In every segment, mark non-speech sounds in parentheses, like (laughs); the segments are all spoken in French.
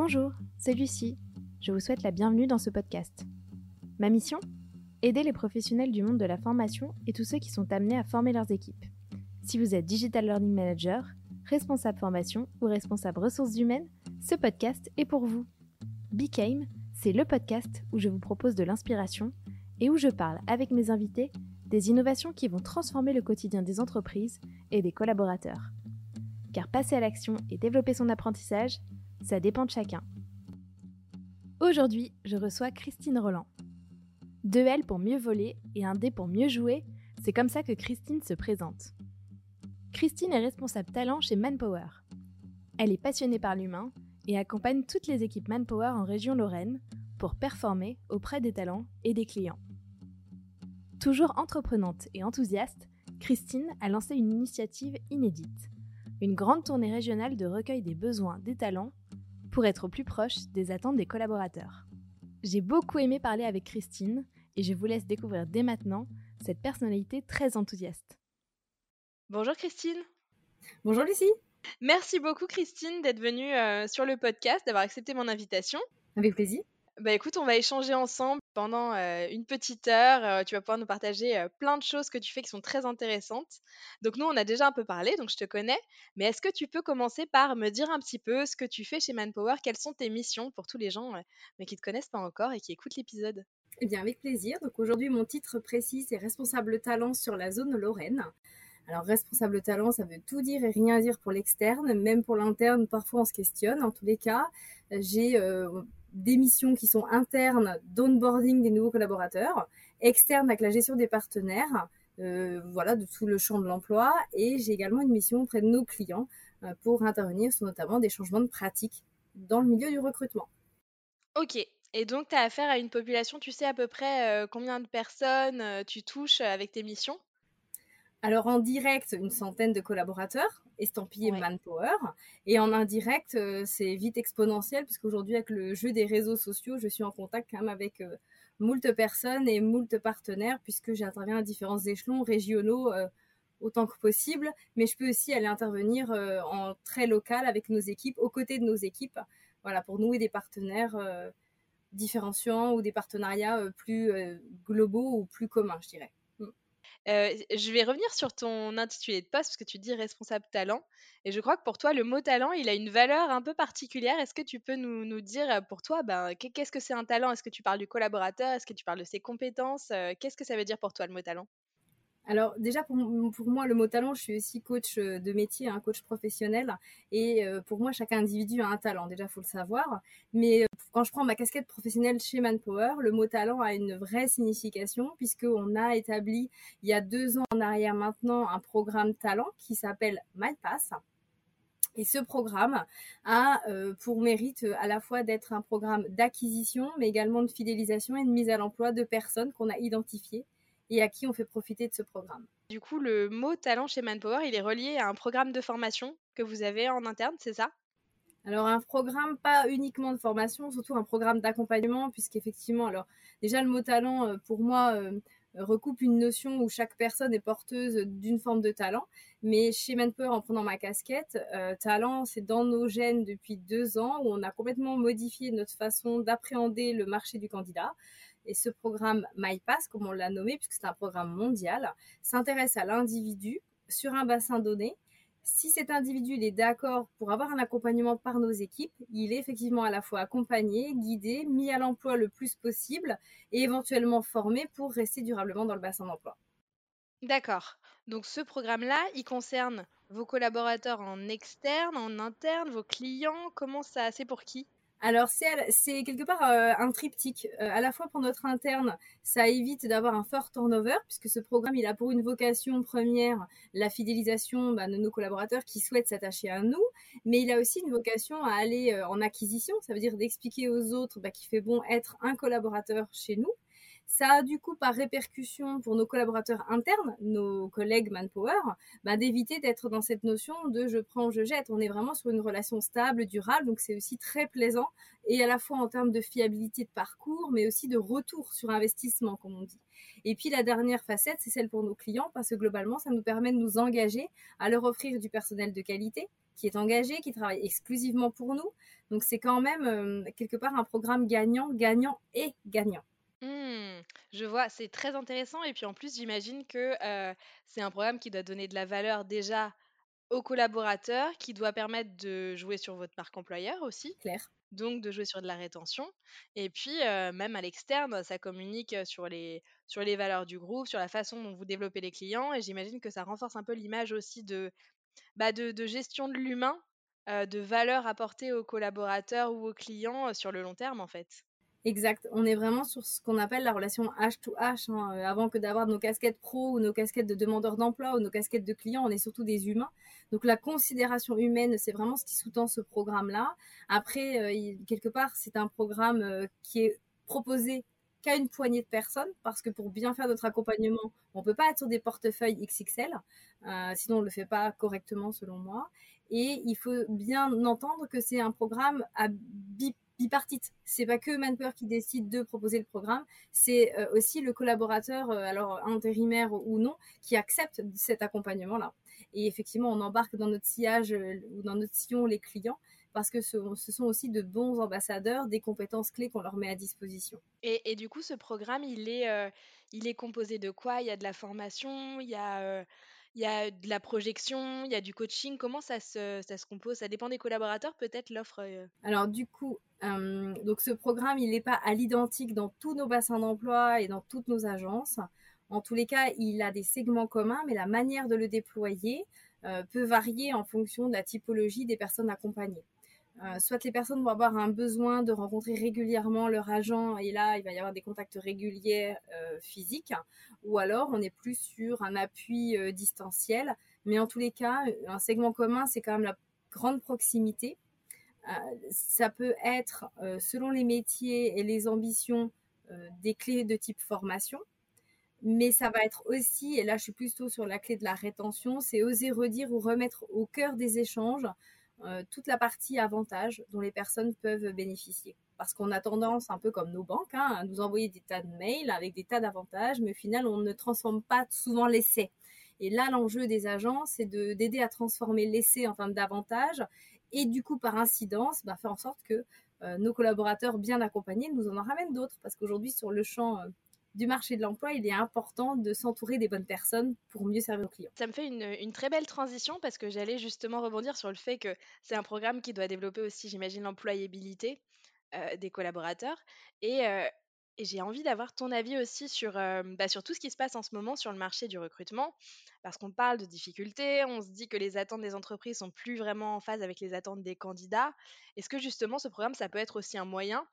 Bonjour, c'est Lucie. Je vous souhaite la bienvenue dans ce podcast. Ma mission Aider les professionnels du monde de la formation et tous ceux qui sont amenés à former leurs équipes. Si vous êtes Digital Learning Manager, responsable formation ou responsable ressources humaines, ce podcast est pour vous. Became, c'est le podcast où je vous propose de l'inspiration et où je parle avec mes invités des innovations qui vont transformer le quotidien des entreprises et des collaborateurs. Car passer à l'action et développer son apprentissage, ça dépend de chacun. Aujourd'hui, je reçois Christine Roland. Deux L pour mieux voler et un D pour mieux jouer, c'est comme ça que Christine se présente. Christine est responsable talent chez Manpower. Elle est passionnée par l'humain et accompagne toutes les équipes Manpower en région Lorraine pour performer auprès des talents et des clients. Toujours entreprenante et enthousiaste, Christine a lancé une initiative inédite, une grande tournée régionale de recueil des besoins des talents pour être au plus proche des attentes des collaborateurs. J'ai beaucoup aimé parler avec Christine et je vous laisse découvrir dès maintenant cette personnalité très enthousiaste. Bonjour Christine. Bonjour Lucie. Merci beaucoup Christine d'être venue euh, sur le podcast, d'avoir accepté mon invitation. Avec plaisir. Bah écoute, on va échanger ensemble pendant une petite heure. tu vas pouvoir nous partager plein de choses que tu fais qui sont très intéressantes. Donc nous, on a déjà un peu parlé, donc je te connais. Mais est-ce que tu peux commencer par me dire un petit peu ce que tu fais chez Manpower? Quelles sont tes missions pour tous les gens mais qui ne te connaissent pas encore et qui écoutent l'épisode? Eh bien, avec plaisir. Donc aujourd'hui, mon titre précis, c'est responsable talent sur la zone Lorraine. Alors, responsable talent, ça veut tout dire et rien dire pour l'externe. Même pour l'interne, parfois on se questionne. En tous les cas, j'ai des missions qui sont internes d'onboarding des nouveaux collaborateurs, externes avec la gestion des partenaires, euh, voilà, de tout le champ de l'emploi. Et j'ai également une mission auprès de nos clients euh, pour intervenir sur notamment des changements de pratiques dans le milieu du recrutement. Ok. Et donc, tu as affaire à une population, tu sais à peu près euh, combien de personnes tu touches avec tes missions? Alors en direct, une centaine de collaborateurs estampillés Manpower. Et en indirect, euh, c'est vite exponentiel, puisqu'aujourd'hui, avec le jeu des réseaux sociaux, je suis en contact quand même avec euh, moult personnes et moult partenaires, puisque j'interviens à différents échelons régionaux euh, autant que possible. Mais je peux aussi aller intervenir en très local avec nos équipes, aux côtés de nos équipes, voilà, pour nouer des partenaires différenciants ou des partenariats plus globaux ou plus communs, je dirais je vais revenir sur ton intitulé de poste parce que tu dis responsable talent. Et je crois que pour toi, le mot talent, il a une valeur un peu particulière. Est-ce que tu peux nous, dire pour toi, ben, qu'est-ce que c'est un talent? Est-ce que tu parles du collaborateur? Est-ce que tu parles de ses compétences? Qu'est-ce que ça veut dire pour toi le mot talent? Alors déjà pour, moi le mot talent, je suis aussi coach de métier, un hein, coach professionnel et pour moi chaque individu a un talent, déjà faut le savoir. Mais quand je prends ma casquette professionnelle chez Manpower, le mot talent a une vraie signification puisqu'on a établi il y a deux ans en arrière maintenant un programme talent qui s'appelle MyPass. Et ce programme a pour mérite à la fois d'être un programme d'acquisition, mais également de fidélisation et de mise à l'emploi de personnes qu'on a identifiées et à qui on fait profiter de ce programme. Du coup, le mot talent chez Manpower, il est relié à un programme de formation que vous avez en interne, c'est ça? Alors un programme pas uniquement de formation, surtout un programme d'accompagnement, puisqu'effectivement, alors déjà le mot talent euh, pour moi euh, recoupe une notion où chaque personne est porteuse d'une forme de talent, mais chez Manpower en prenant ma casquette, euh, talent c'est dans nos gènes depuis deux ans où on a complètement modifié notre façon d'appréhender le marché du candidat. Et ce programme MyPass, comme on l'a nommé, puisque c'est un programme mondial, s'intéresse à l'individu sur un bassin donné. Si cet individu est d'accord pour avoir un accompagnement par nos équipes, il est effectivement à la fois accompagné, guidé, mis à l'emploi le plus possible et éventuellement formé pour rester durablement dans le bassin d'emploi. D'accord. Donc ce programme-là, il concerne vos collaborateurs en externe, en interne, vos clients. Comment ça, c'est pour qui? Alors c'est quelque part euh, un triptyque. Euh, à la fois pour notre interne, ça évite d'avoir un fort turnover puisque ce programme il a pour une vocation première la fidélisation bah, de nos collaborateurs qui souhaitent s'attacher à nous, mais il a aussi une vocation à aller euh, en acquisition. Ça veut dire d'expliquer aux autres bah, qu'il fait bon être un collaborateur chez nous ça a du coup par répercussion pour nos collaborateurs internes, nos collègues Manpower, bah, d'éviter d'être dans cette notion de je prends, je jette. On est vraiment sur une relation stable, durable, donc c'est aussi très plaisant et à la fois en termes de fiabilité de parcours, mais aussi de retour sur investissement, comme on dit. Et puis la dernière facette, c'est celle pour nos clients, parce que globalement, ça nous permet de nous engager à leur offrir du personnel de qualité, qui est engagé, qui travaille exclusivement pour nous. Donc c'est quand même quelque part un programme gagnant, gagnant et gagnant. Mmh, je vois, c'est très intéressant. Et puis en plus, j'imagine que c'est un programme qui doit donner de la valeur déjà aux collaborateurs, qui doit permettre de jouer sur votre marque employeur aussi. Claire. Donc de jouer sur de la rétention. Et puis même à l'externe, ça communique sur les, sur les valeurs du groupe, sur la façon dont vous développez les clients. Et j'imagine que ça renforce un peu l'image aussi de, bah, de, de gestion de l'humain, de valeur apportée aux collaborateurs ou aux clients sur le long terme en fait. Exact. On est vraiment sur ce qu'on appelle la relation H to H. Hein. Euh, avant que d'avoir nos casquettes pro ou nos casquettes de demandeurs d'emploi ou nos casquettes de clients, on est surtout des humains. Donc la considération humaine, c'est vraiment ce qui sous-tend ce programme-là. Après, euh, quelque part, c'est un programme euh, qui est proposé qu'à une poignée de personnes, parce que pour bien faire notre accompagnement, on peut pas être sur des portefeuilles XXL, sinon on le fait pas correctement selon moi. Et il faut bien entendre que c'est un programme à bip bipartite. C'est pas que Manpower qui décide de proposer le programme, c'est euh, aussi le collaborateur, euh, alors intérimaire ou non, qui accepte cet accompagnement-là. Et effectivement, on embarque dans notre sillage euh, ou dans notre sillon les clients parce que ce, sont aussi de bons ambassadeurs des compétences clés qu'on leur met à disposition. Et, du coup, ce programme, il est, il est composé de quoi? Il y a de la formation, il y a il y a de la projection, il y a du coaching. Comment ça se, compose? Ça dépend des collaborateurs, peut-être l'offre euh? Alors du coup, donc ce programme, il n'est pas à l'identique dans tous nos bassins d'emploi et dans toutes nos agences. En tous les cas, il a des segments communs, mais la manière de le déployer euh, peut varier en fonction de la typologie des personnes accompagnées. Euh, soit les personnes vont avoir un besoin de rencontrer régulièrement leur agent et là il va y avoir des contacts réguliers euh, physiques ou alors on est plus sur un appui euh, distanciel. Mais en tous les cas un segment commun c'est quand même la grande proximité. Ça peut être selon les métiers et les ambitions des clés de type formation. Mais ça va être aussi, et là je suis plutôt sur la clé de la rétention, c'est oser redire ou remettre au cœur des échanges euh, toute la partie avantages dont les personnes peuvent bénéficier. Parce qu'on a tendance, un peu comme nos banques, hein, à nous envoyer des tas de mails avec des tas d'avantages, mais au final, on ne transforme pas souvent l'essai. Et là, l'enjeu des agents, c'est d'aider à transformer l'essai en termes d'avantages et du coup, par incidence, bah, faire en sorte que euh, nos collaborateurs bien accompagnés nous en ramènent d'autres. Parce qu'aujourd'hui, sur le champ euh, du marché de l'emploi, il est important de s'entourer des bonnes personnes pour mieux servir nos clients. Ça me fait une, très belle transition parce que j'allais justement rebondir sur le fait que c'est un programme qui doit développer aussi, j'imagine, l'employabilité euh, des collaborateurs. Euh, et, j'ai envie d'avoir ton avis aussi sur, euh, bah, sur tout ce qui se passe en ce moment sur le marché du recrutement, parce qu'on parle de difficultés, on se dit que les attentes des entreprises sont plus vraiment en phase avec les attentes des candidats. Est-ce que justement ce programme, ça peut être aussi un moyen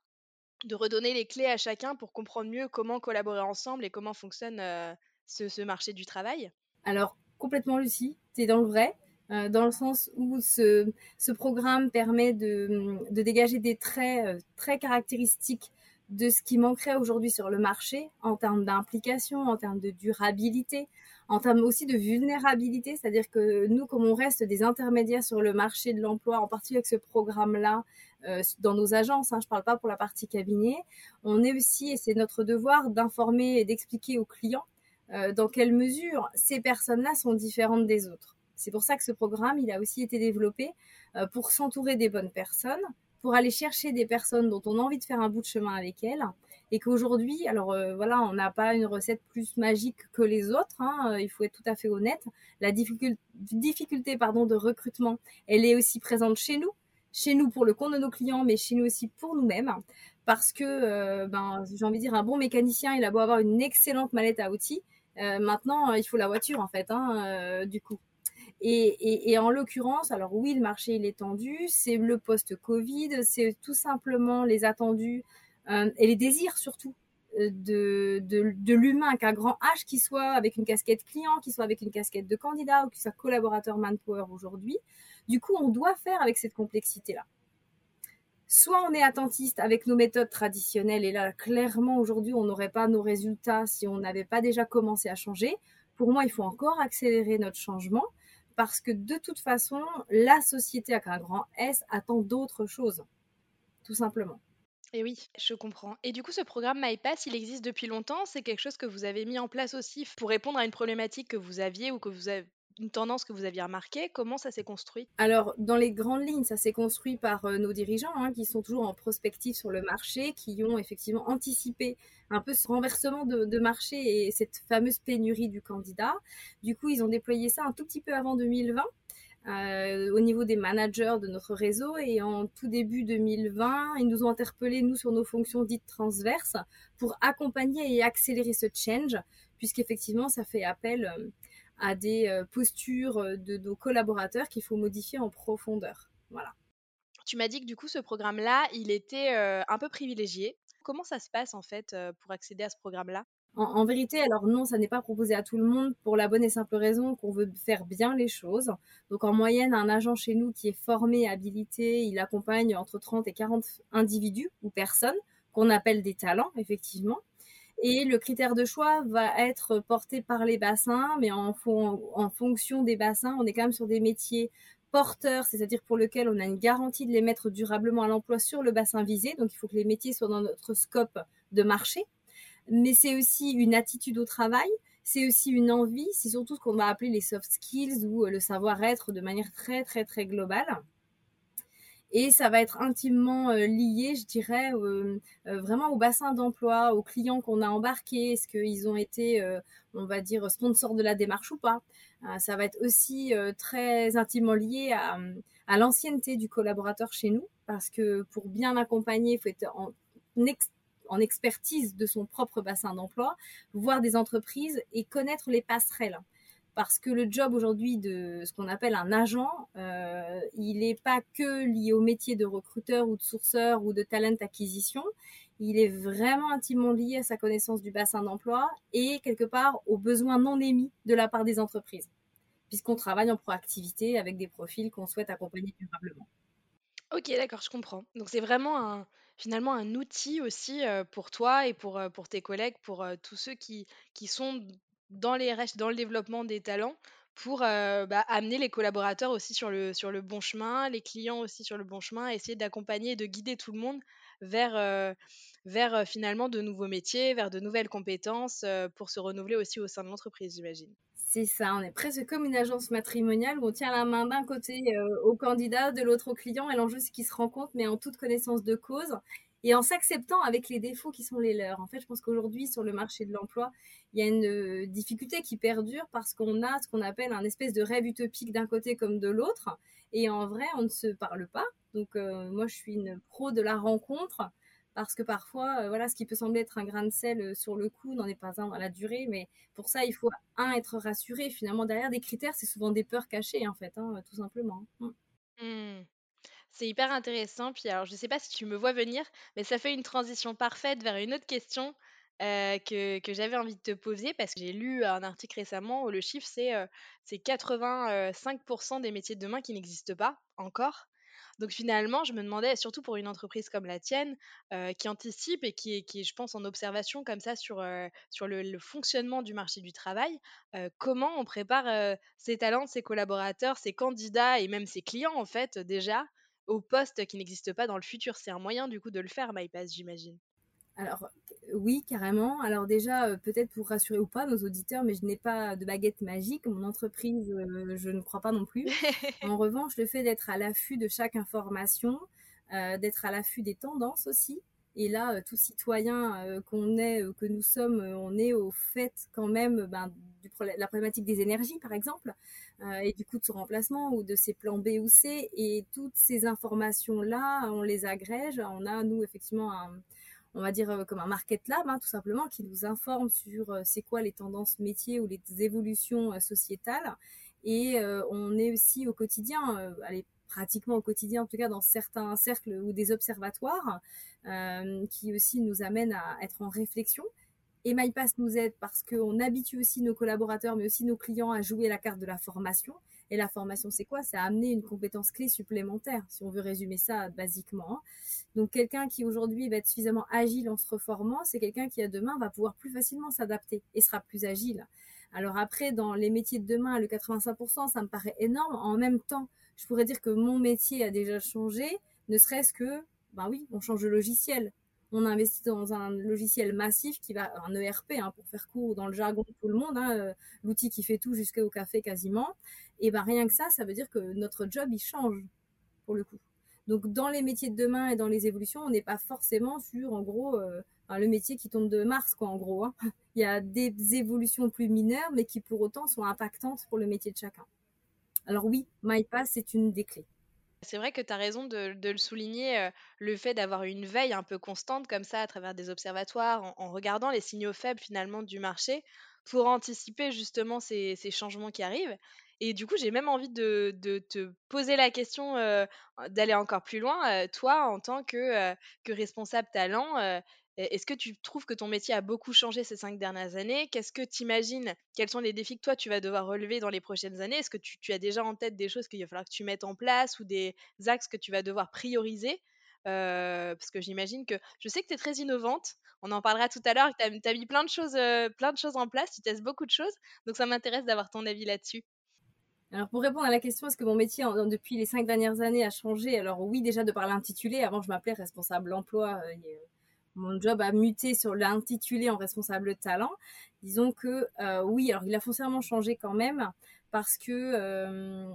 de redonner les clés à chacun pour comprendre mieux comment collaborer ensemble et comment fonctionne euh, ce, marché du travail. Alors, complètement Lucie, tu es dans le vrai, euh, dans le sens où ce, programme permet de, dégager des traits euh, très caractéristiques de ce qui manquerait aujourd'hui sur le marché en termes d'implication, en termes de durabilité, en termes aussi de vulnérabilité, c'est-à-dire que nous, comme on reste des intermédiaires sur le marché de l'emploi, en particulier avec ce programme-là, euh, dans nos agences, hein, je ne parle pas pour la partie cabinet, on est aussi, et c'est notre devoir, d'informer et d'expliquer aux clients euh, dans quelle mesure ces personnes-là sont différentes des autres. C'est pour ça que ce programme, il a aussi été développé euh, pour s'entourer des bonnes personnes, pour aller chercher des personnes dont on a envie de faire un bout de chemin avec elles, et qu'aujourd'hui, alors voilà, on n'a pas une recette plus magique que les autres, hein, il faut être tout à fait honnête. La difficulté, difficulté pardon, de recrutement, elle est aussi présente chez nous, chez nous pour le compte de nos clients, mais chez nous aussi pour nous-mêmes. Parce que, euh, ben, j'ai envie de dire, un bon mécanicien, il a beau avoir une excellente mallette à outils. Euh, maintenant, il faut la voiture, en fait, hein, euh, du coup. Et, et, en l'occurrence, alors oui, le marché il est tendu, c'est le post-Covid, c'est tout simplement les attendus et les désirs surtout de, de, de l'humain avec un grand H qui soit avec une casquette client, qui soit avec une casquette de candidat ou qui soit collaborateur manpower aujourd'hui. Du coup, on doit faire avec cette complexité-là. Soit on est attentiste avec nos méthodes traditionnelles, et là, clairement, aujourd'hui, on n'aurait pas nos résultats si on n'avait pas déjà commencé à changer. Pour moi, il faut encore accélérer notre changement parce que de toute façon, la société avec un grand S attend d'autres choses, tout simplement. Et oui, je comprends. Et du coup, ce programme MyPass, il existe depuis longtemps? C'est quelque chose que vous avez mis en place aussi pour répondre à une problématique que vous aviez ou que vous avez une tendance que vous aviez remarquée? Comment ça s'est construit? Alors, dans les grandes lignes, ça s'est construit par nos dirigeants hein, qui sont toujours en prospective sur le marché, qui ont effectivement anticipé un peu ce renversement de, marché et cette fameuse pénurie du candidat. Du coup, ils ont déployé ça un tout petit peu avant 2020. Euh, au niveau des managers de notre réseau et en tout début 2020, ils nous ont interpellés, nous, sur nos fonctions dites transverses pour accompagner et accélérer ce change, puisqu'effectivement, ça fait appel euh, à des euh, postures de nos collaborateurs qu'il faut modifier en profondeur. Voilà. Tu m'as dit que du coup, ce programme-là, il était un peu privilégié. Comment ça se passe en fait pour accéder à ce programme-là? En, vérité, alors non, ça n'est pas proposé à tout le monde pour la bonne et simple raison qu'on veut faire bien les choses. Donc en moyenne, un agent chez nous qui est formé, habilité, il accompagne entre 30 et 40 individus ou personnes qu'on appelle des talents, effectivement. Et le critère de choix va être porté par les bassins, mais en, en fonction des bassins, on est quand même sur des métiers porteurs, c'est-à-dire pour lesquels on a une garantie de les mettre durablement à l'emploi sur le bassin visé. Donc il faut que les métiers soient dans notre scope de marché mais c'est aussi une attitude au travail, c'est aussi une envie, c'est surtout ce qu'on va appeler les soft skills ou euh, le savoir-être de manière très très très globale. Et ça va être intimement euh, lié, je dirais, euh, vraiment au bassin d'emploi, aux clients qu'on a embarqués, est-ce qu'ils ont été, on va dire, sponsors de la démarche ou pas? ça va être aussi très intimement lié à, l'ancienneté du collaborateur chez nous, parce que pour bien l'accompagner, il faut être en en expertise de son propre bassin d'emploi, voir des entreprises et connaître les passerelles. Parce que le job aujourd'hui de ce qu'on appelle un agent, euh, il n'est pas que lié au métier de recruteur ou de sourceur ou de talent acquisition. Il est vraiment intimement lié à sa connaissance du bassin d'emploi et quelque part aux besoins non émis de la part des entreprises, puisqu'on travaille en proactivité avec des profils qu'on souhaite accompagner durablement. Ok, d'accord, je comprends. Donc c'est vraiment un, finalement un outil aussi pour toi et pour, pour tes collègues, pour tous ceux qui, qui sont dans, les, dans le développement des talents, pour bah, amener les collaborateurs aussi sur le, sur le bon chemin, les clients aussi sur le bon chemin, essayer d'accompagner et de guider tout le monde vers, vers finalement de nouveaux métiers, vers de nouvelles compétences pour se renouveler aussi au sein de l'entreprise, j'imagine. C'est ça, on est presque comme une agence matrimoniale où on tient la main d'un côté euh, au candidat, de l'autre au client, et l'enjeu c'est qu'ils se rencontrent, mais en toute connaissance de cause et en s'acceptant avec les défauts qui sont les leurs. En fait, je pense qu'aujourd'hui, sur le marché de l'emploi, il y a une euh, difficulté qui perdure parce qu'on a ce qu'on appelle un espèce de rêve utopique d'un côté comme de l'autre, et en vrai, on ne se parle pas. Donc, euh, moi, je suis une pro de la rencontre parce que parfois, euh, voilà, ce qui peut sembler être un grain de sel euh, sur le coup n'en est pas un dans la durée, mais pour ça, il faut un être rassuré. Finalement, derrière des critères, c'est souvent des peurs cachées, en fait, hein, tout simplement. Mmh. Mmh. C'est hyper intéressant. Puis alors, je ne sais pas si tu me vois venir, mais ça fait une transition parfaite vers une autre question euh, que, que j'avais envie de te poser parce que j'ai lu un article récemment où le chiffre c'est 85% des métiers de demain qui n'existent pas encore. Donc finalement, je me demandais, surtout pour une entreprise comme la tienne, euh, qui anticipe et qui est, je pense, en observation comme ça sur, euh, sur le, fonctionnement du marché du travail, euh, comment on prépare ses talents, ses collaborateurs, ses candidats et même ses clients, en fait, déjà, aux postes qui n'existent pas dans le futur? C'est un moyen, du coup, de le faire, MyPass, j'imagine. Alors, oui, carrément. Alors déjà, euh, peut-être pour rassurer ou pas nos auditeurs, mais je n'ai pas de baguette magique. Mon entreprise, euh, je ne crois pas non plus. (laughs) en revanche, le fait d'être à l'affût de chaque information, euh, d'être à l'affût des tendances aussi. Et là, tout citoyen qu'on est, que nous sommes, on est au fait quand même ben, de la problématique des énergies, par exemple, et du coup de ce remplacement ou de ces plans B ou C. Et toutes ces informations-là, on les agrège. On a, nous, effectivement, un on va dire euh, comme un market lab, hein, tout simplement, qui nous informe sur euh, c'est quoi les tendances métiers ou les évolutions euh, sociétales. Et on est aussi au quotidien, allez, pratiquement au quotidien, en tout cas dans certains cercles ou des observatoires, qui aussi nous amènent à être en réflexion. Et MyPass nous aide parce qu'on habitue aussi nos collaborateurs, mais aussi nos clients à jouer la carte de la formation. Et la formation, c'est quoi? C'est amener une compétence clé supplémentaire, si on veut résumer ça basiquement. Donc quelqu'un qui aujourd'hui va être suffisamment agile en se reformant, c'est quelqu'un qui à demain va pouvoir plus facilement s'adapter et sera plus agile. Alors après, dans les métiers de demain, le 85%, ça me paraît énorme. En même temps, je pourrais dire que mon métier a déjà changé, ne serait-ce que, ben oui, on change de logiciel on investit dans un logiciel massif qui va, un ERP hein, pour faire court dans le jargon de tout le monde, hein, euh, l'outil qui fait tout jusqu'au café quasiment. Et ben rien que ça, ça veut dire que notre job il change pour le coup. Donc dans les métiers de demain et dans les évolutions, on n'est pas forcément sur en gros euh, le métier qui tombe de Mars quoi en gros. Hein. (laughs) Il y a des évolutions plus mineures mais qui pour autant sont impactantes pour le métier de chacun. Alors oui, MyPass c'est une des clés. C'est vrai que tu as raison de, le souligner, le fait d'avoir une veille un peu constante comme ça à travers des observatoires, en, regardant les signaux faibles finalement du marché pour anticiper justement ces, changements qui arrivent. Et du coup, j'ai même envie de, te poser la question d'aller encore plus loin. toi, en tant que, que responsable talent, est-ce que tu trouves que ton métier a beaucoup changé ces cinq dernières années? Qu'est-ce que tu imagines? Quels sont les défis que toi, tu vas devoir relever dans les prochaines années? Est-ce que tu, as déjà en tête des choses qu'il va falloir que tu mettes en place ou des axes que tu vas devoir prioriser? Euh, parce que j'imagine que je sais que tu es très innovante, on en parlera tout à l'heure, tu as, mis plein de, choses, euh, plein de choses en place, tu testes beaucoup de choses, donc ça m'intéresse d'avoir ton avis là-dessus. Alors pour répondre à la question, est-ce que mon métier depuis les cinq dernières années a changé? Alors oui, déjà de par l'intitulé, avant je m'appelais responsable emploi, euh, mon job a muté sur l'intitulé en responsable talent. Disons que euh, oui, alors il a foncièrement changé quand même parce que euh,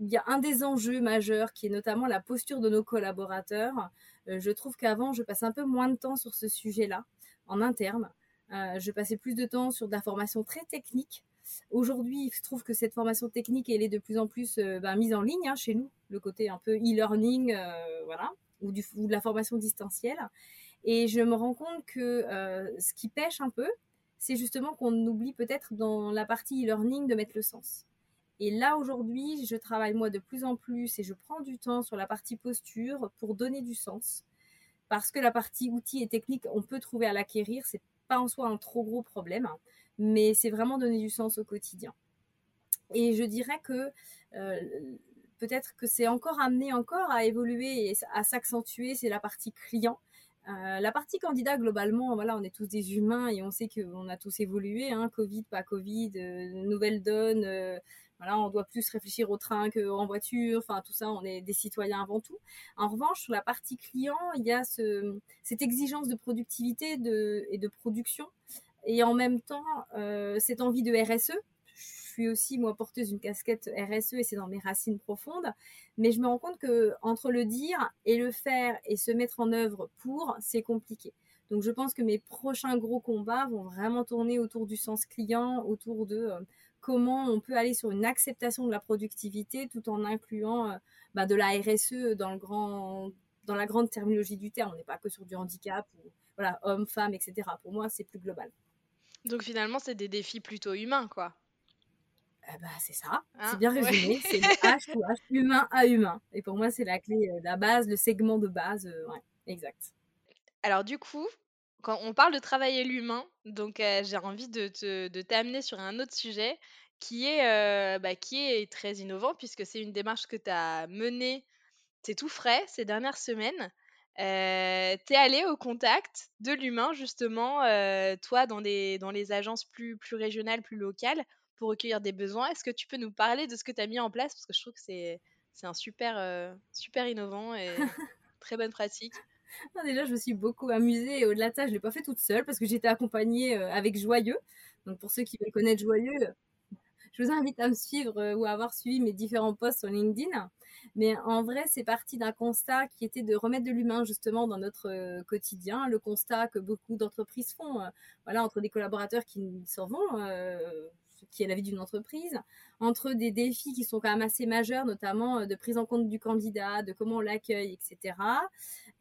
il y a un des enjeux majeurs qui est notamment la posture de nos collaborateurs. Euh, je trouve qu'avant, je passais un peu moins de temps sur ce sujet-là en interne. je passais plus de temps sur de la formation très technique. Aujourd'hui, je trouve que cette formation technique, elle est de plus en plus ben, mise en ligne hein, chez nous, le côté un peu e-learning, voilà ou, de la formation distancielle. Et je me rends compte que euh, ce qui pêche un peu, c'est justement qu'on oublie peut-être dans la partie e-learning de mettre le sens. Et là, aujourd'hui, je travaille moi de plus en plus et je prends du temps sur la partie posture pour donner du sens. Parce que la partie outils et techniques, on peut trouver à l'acquérir, c'est pas en soi un trop gros problème, mais c'est vraiment donner du sens au quotidien. Et je dirais que euh, peut-être que c'est encore amené encore à évoluer et à s'accentuer, c'est la partie client. Euh, la partie candidat, globalement, voilà, on est tous des humains et on sait qu'on a tous évolué, hein, Covid, pas Covid, euh, nouvelle donne, voilà, on doit plus réfléchir au train qu'en voiture, enfin tout ça, on est des citoyens avant tout. En revanche, sur la partie client, il y a ce, cette exigence de productivité de, et de production et en même temps cette envie de RSE suis aussi moi porteuse d'une casquette RSE et c'est dans mes racines profondes. Mais je me rends compte que entre le dire et le faire et se mettre en œuvre pour, c'est compliqué. Donc je pense que mes prochains gros combats vont vraiment tourner autour du sens client, autour de euh, comment on peut aller sur une acceptation de la productivité tout en incluant euh, bah, de la RSE dans le grand dans la grande terminologie du terme. On n'est pas que sur du handicap ou voilà homme, femme, etc. Pour moi, c'est plus global. Donc finalement, c'est des défis plutôt humains, quoi. Eh ben, c'est ça, c'est hein, bien résumé, c'est le H ou H, humain à humain. Et pour moi, c'est la clé, euh, la base, le segment de base, euh, ouais, exact. Alors du coup, quand on parle de travailler l'humain, donc euh, j'ai envie de, de t'amener sur un autre sujet qui est, bah, qui est très innovant puisque c'est une démarche que tu as menée, c'est tout frais ces dernières semaines. Euh, tu es allé au contact de l'humain justement, toi dans, des, dans les agences plus, plus régionales, plus locales, pour recueillir des besoins. Est-ce que tu peux nous parler de ce que tu as mis en place? Parce que je trouve que c'est, c'est un super, super innovant et (laughs) très bonne pratique. Déjà, je me suis beaucoup amusée et au-delà de ça, je ne l'ai pas fait toute seule parce que j'étais accompagnée euh, avec Joyeux. Donc, pour ceux qui veulent connaître Joyeux, je vous invite à me suivre euh, ou à avoir suivi mes différents posts sur LinkedIn. Mais en vrai, c'est parti d'un constat qui était de remettre de l'humain justement dans notre quotidien. Le constat que beaucoup d'entreprises font, voilà, entre des collaborateurs qui s'en vont, qui est la vie d'une entreprise, entre des défis qui sont quand même assez majeurs, notamment euh, de prise en compte du candidat, de comment on l'accueille, etc.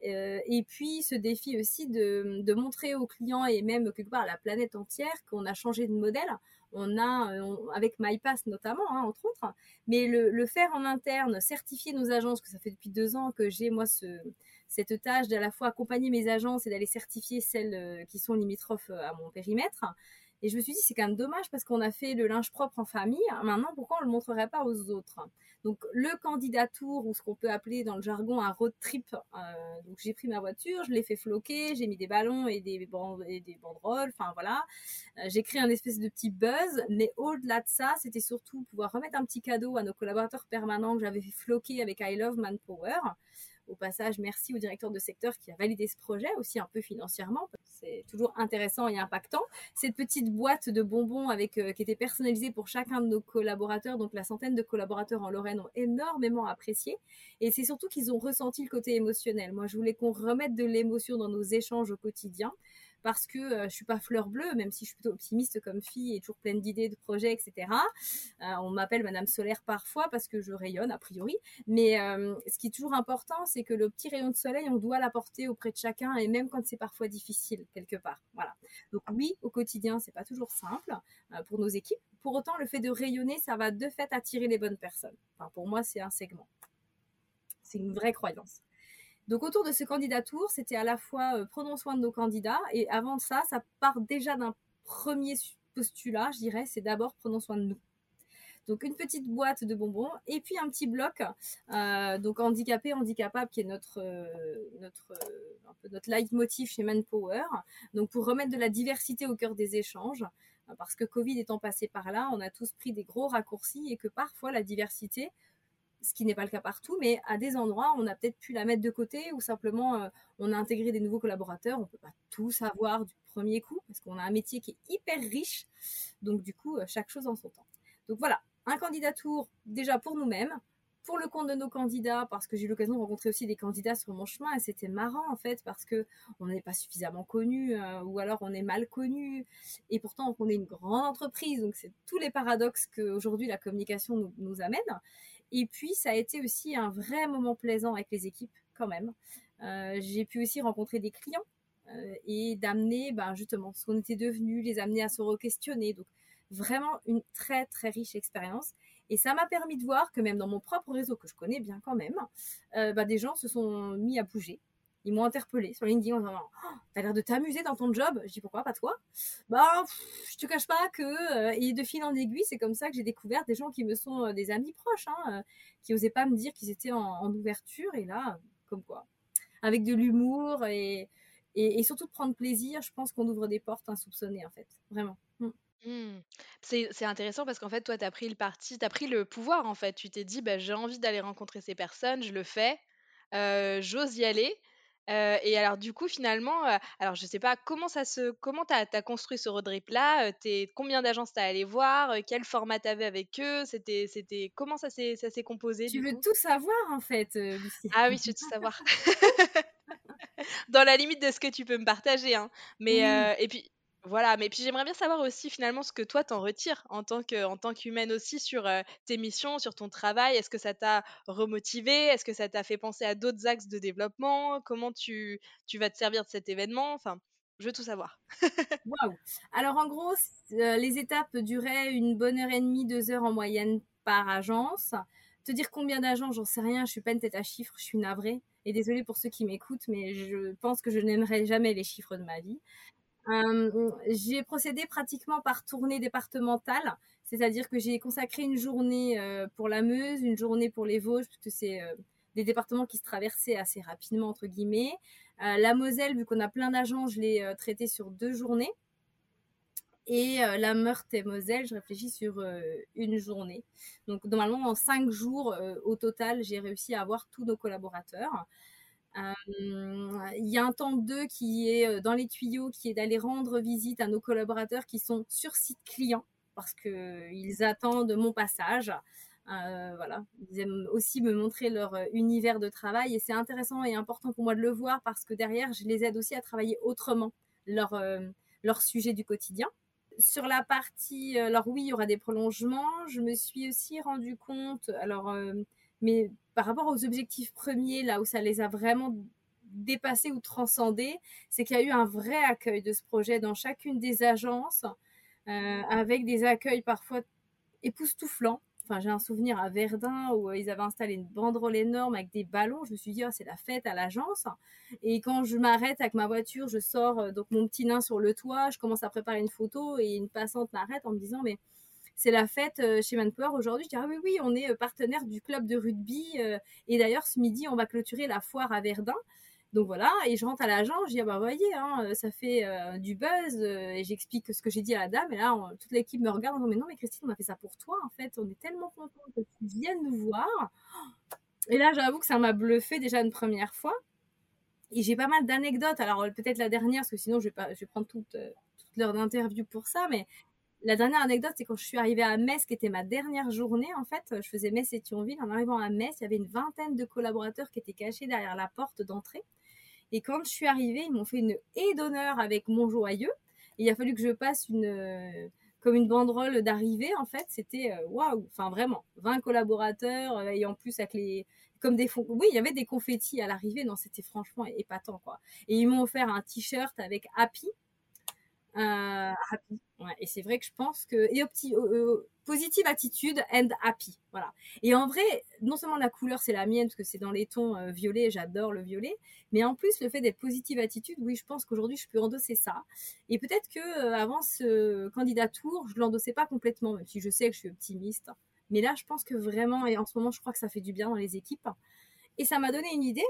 Euh, et puis ce défi aussi de, montrer aux clients et même quelque part à la planète entière qu'on a changé de modèle. On a, avec MyPass notamment, hein, entre autres, mais le, faire en interne, certifier nos agences, que ça fait depuis deux ans que j'ai moi ce, cette tâche d'à la fois accompagner mes agences et d'aller certifier celles euh, qui sont limitrophes à mon périmètre. Et je me suis dit, c'est quand même dommage parce qu'on a fait le linge propre en famille. Maintenant, pourquoi on le montrerait pas aux autres? Donc, le candidat tour, ou ce qu'on peut appeler dans le jargon un road trip. Euh, donc, j'ai pris ma voiture, je l'ai fait floquer, j'ai mis des ballons et des, et des banderoles. Enfin, voilà. Euh, j'ai créé un espèce de petit buzz. Mais au-delà de ça, c'était surtout pouvoir remettre un petit cadeau à nos collaborateurs permanents que j'avais fait floquer avec I Love Manpower au passage, merci au directeur de secteur qui a validé ce projet, aussi un peu financièrement. C'est toujours intéressant et impactant. Cette petite boîte de bonbons avec, euh, qui était personnalisée pour chacun de nos collaborateurs, donc la centaine de collaborateurs en Lorraine ont énormément apprécié. Et c'est surtout qu'ils ont ressenti le côté émotionnel. Moi, je voulais qu'on remette de l'émotion dans nos échanges au quotidien parce que euh, je suis pas fleur bleue, même si je suis plutôt optimiste comme fille et toujours pleine d'idées, de projets, etc. Euh, on m'appelle Madame Solaire parfois parce que je rayonne a priori, mais euh, ce qui est toujours important, c'est que le petit rayon de soleil, on doit l'apporter auprès de chacun et même quand c'est parfois difficile quelque part. Voilà. Donc oui, au quotidien, c'est pas toujours simple pour nos équipes. Pour autant, le fait de rayonner, ça va de fait attirer les bonnes personnes. Enfin, pour moi, c'est un segment. C'est une vraie croyance. Donc autour de ce candidat tour, c'était à la fois euh, prenons soin de nos candidats et avant ça, ça part déjà d'un premier postulat, je dirais, c'est d'abord prenons soin de nous. Donc une petite boîte de bonbons et puis un petit bloc, euh, donc handicapé, handicapable, qui est notre euh, notre un peu notre leitmotiv chez Manpower. Donc pour remettre de la diversité au cœur des échanges, parce que Covid étant passé par là, on a tous pris des gros raccourcis et que parfois la diversité, ce qui n'est pas le cas partout, mais à des endroits, on a peut-être pu la mettre de côté ou simplement euh, on a intégré des nouveaux collaborateurs. On peut pas tout savoir du premier coup parce qu'on a un métier qui est hyper riche. Donc du coup, euh, chaque chose en son temps. Donc voilà, un candidat tour déjà pour nous-mêmes, pour le compte de nos candidats, parce que j'ai eu l'occasion de rencontrer aussi des candidats sur mon chemin et c'était marrant en fait parce que on n'est pas suffisamment connu euh, ou alors on est mal connu et pourtant on est une grande entreprise donc c'est tous les paradoxes qu'aujourd'hui la communication nous amène et puis, ça a été aussi un vrai moment plaisant avec les équipes, quand même. Euh, j'ai pu aussi rencontrer des clients euh, et d'amener ben, justement ce qu'on était devenu, les amener à se re-questionner. Donc, vraiment une très, très riche expérience. Et ça m'a permis de voir que même dans mon propre réseau, que je connais bien quand même, euh, ben, des gens se sont mis à bouger ils m'ont interpellé sur LinkedIn en disant oh, T'as l'air de t'amuser dans ton job. Je dis Pourquoi pas toi? Bah, je te cache pas que, euh, et de fil en aiguille, c'est comme ça que j'ai découvert des gens qui me sont euh, des amis proches, hein, euh, qui osaient pas me dire qu'ils étaient en, ouverture. Et là, comme quoi, avec de l'humour et, et, surtout de prendre plaisir, je pense qu'on ouvre des portes insoupçonnées, en fait. Vraiment. Mm. C'est intéressant parce qu'en fait, toi, tu as pris le parti, tu as pris le pouvoir, en fait. Tu t'es dit, bah, j'ai envie d'aller rencontrer ces personnes, je le fais, j'ose y aller et alors du coup finalement, alors je sais pas comment ça se comment tu as construit ce road trip là, combien d'agences tu as allé voir? quel format tu avais avec eux? C'était c'était comment ça s'est ça s'est composé Tu veux tout savoir en fait, Lucie? Ah oui, je veux tout savoir. (laughs) Dans la limite de ce que tu peux me partager, hein. Mais, et puis voilà, mais puis j'aimerais bien savoir aussi finalement ce que toi t'en retires en tant que en tant qu'humaine aussi sur tes missions, sur ton travail. Est-ce que ça t'a remotivé Est-ce que ça t'a fait penser à d'autres axes de développement? Comment tu, tu vas te servir de cet événement? Enfin, je veux tout savoir. (laughs) Waouh Alors en gros, les étapes duraient une bonne heure et demie, deux heures en moyenne par agence. Te dire combien d'agences, j'en sais rien, je suis pas une tête à chiffres, je suis navrée. Et désolée pour ceux qui m'écoutent, mais je pense que je n'aimerais jamais les chiffres de ma vie. Euh, j'ai procédé pratiquement par tournée départementale, c'est-à-dire que j'ai consacré une journée euh, pour la Meuse, une journée pour les Vosges, puisque c'est euh, des départements qui se traversaient assez rapidement, entre guillemets. la Moselle, vu qu'on a plein d'agents, je l'ai traité sur deux journées. Et la Meurthe et Moselle, je réfléchis sur une journée. Donc normalement, en cinq jours au total, j'ai réussi à avoir tous nos collaborateurs. Euh, il y a un temps 2 qui est euh, dans les tuyaux, qui est d'aller rendre visite à nos collaborateurs qui sont sur site client parce qu'ils attendent mon passage. Euh, voilà, ils aiment aussi me montrer leur univers de travail et c'est intéressant et important pour moi de le voir parce que derrière, je les aide aussi à travailler autrement leur, leur sujet du quotidien. Sur la partie, alors oui, il y aura des prolongements. Je me suis aussi rendu compte, alors, mais par rapport aux objectifs premiers, là où ça les a vraiment dépassés ou transcendés, c'est qu'il y a eu un vrai accueil de ce projet dans chacune des agences, euh, avec des accueils parfois époustouflants. Enfin, j'ai un souvenir à Verdun où euh, ils avaient installé une banderole énorme avec des ballons. Je me suis dit, oh, c'est la fête à l'agence. Et quand je m'arrête avec ma voiture, je sors euh, donc mon petit nain sur le toit, je commence à préparer une photo et une passante m'arrête en me disant, mais c'est la fête euh, chez Manpower aujourd'hui. Je dis, ah oui, oui, on est euh, partenaire du club de rugby. Euh, et d'ailleurs, ce midi, on va clôturer la foire à Verdun. Donc voilà, et je rentre à l'agent, je dis, ah bah voyez, hein, ça fait du buzz, et j'explique ce que j'ai dit à la dame, et là, toute l'équipe me regarde en disant, mais non, mais Christine, on a fait ça pour toi, en fait, on est tellement contents que tu viennes nous voir. Et là, j'avoue que ça m'a bluffé déjà une première fois. Et j'ai pas mal d'anecdotes. Alors, peut-être la dernière, parce que sinon, je vais, pas, je prendre toute, toute l'heure d'interview pour ça. Mais la dernière anecdote, c'est quand je suis arrivée à Metz, qui était ma dernière journée, en fait. Je faisais Metz et Thionville. En arrivant à Metz, il y avait une vingtaine de collaborateurs qui étaient cachés derrière la porte d'entrée. Et quand je suis arrivée, ils m'ont fait une haie d'honneur avec mon joyeux. il a fallu que je passe une, comme une banderole d'arrivée, en fait. C'était waouh, enfin vraiment, 20 collaborateurs, et en plus avec les, comme des oui il y avait des confettis à l'arrivée non c'était franchement épatant quoi et ils m'ont offert un t-shirt avec Happy euh, et c'est vrai que je pense que et opti, euh, euh, positive attitude and happy voilà. Et en vrai non seulement la couleur c'est la mienne parce que c'est dans les tons euh, violets j'adore le violet mais en plus le fait d'être positive attitude oui je pense qu'aujourd'hui je peux endosser ça. Et peut-être que avant ce candidat tour je l'endossais pas complètement même si je sais que je suis optimiste. Mais là, je pense que vraiment, et en ce moment, je crois que ça fait du bien dans les équipes. Et ça m'a donné une idée,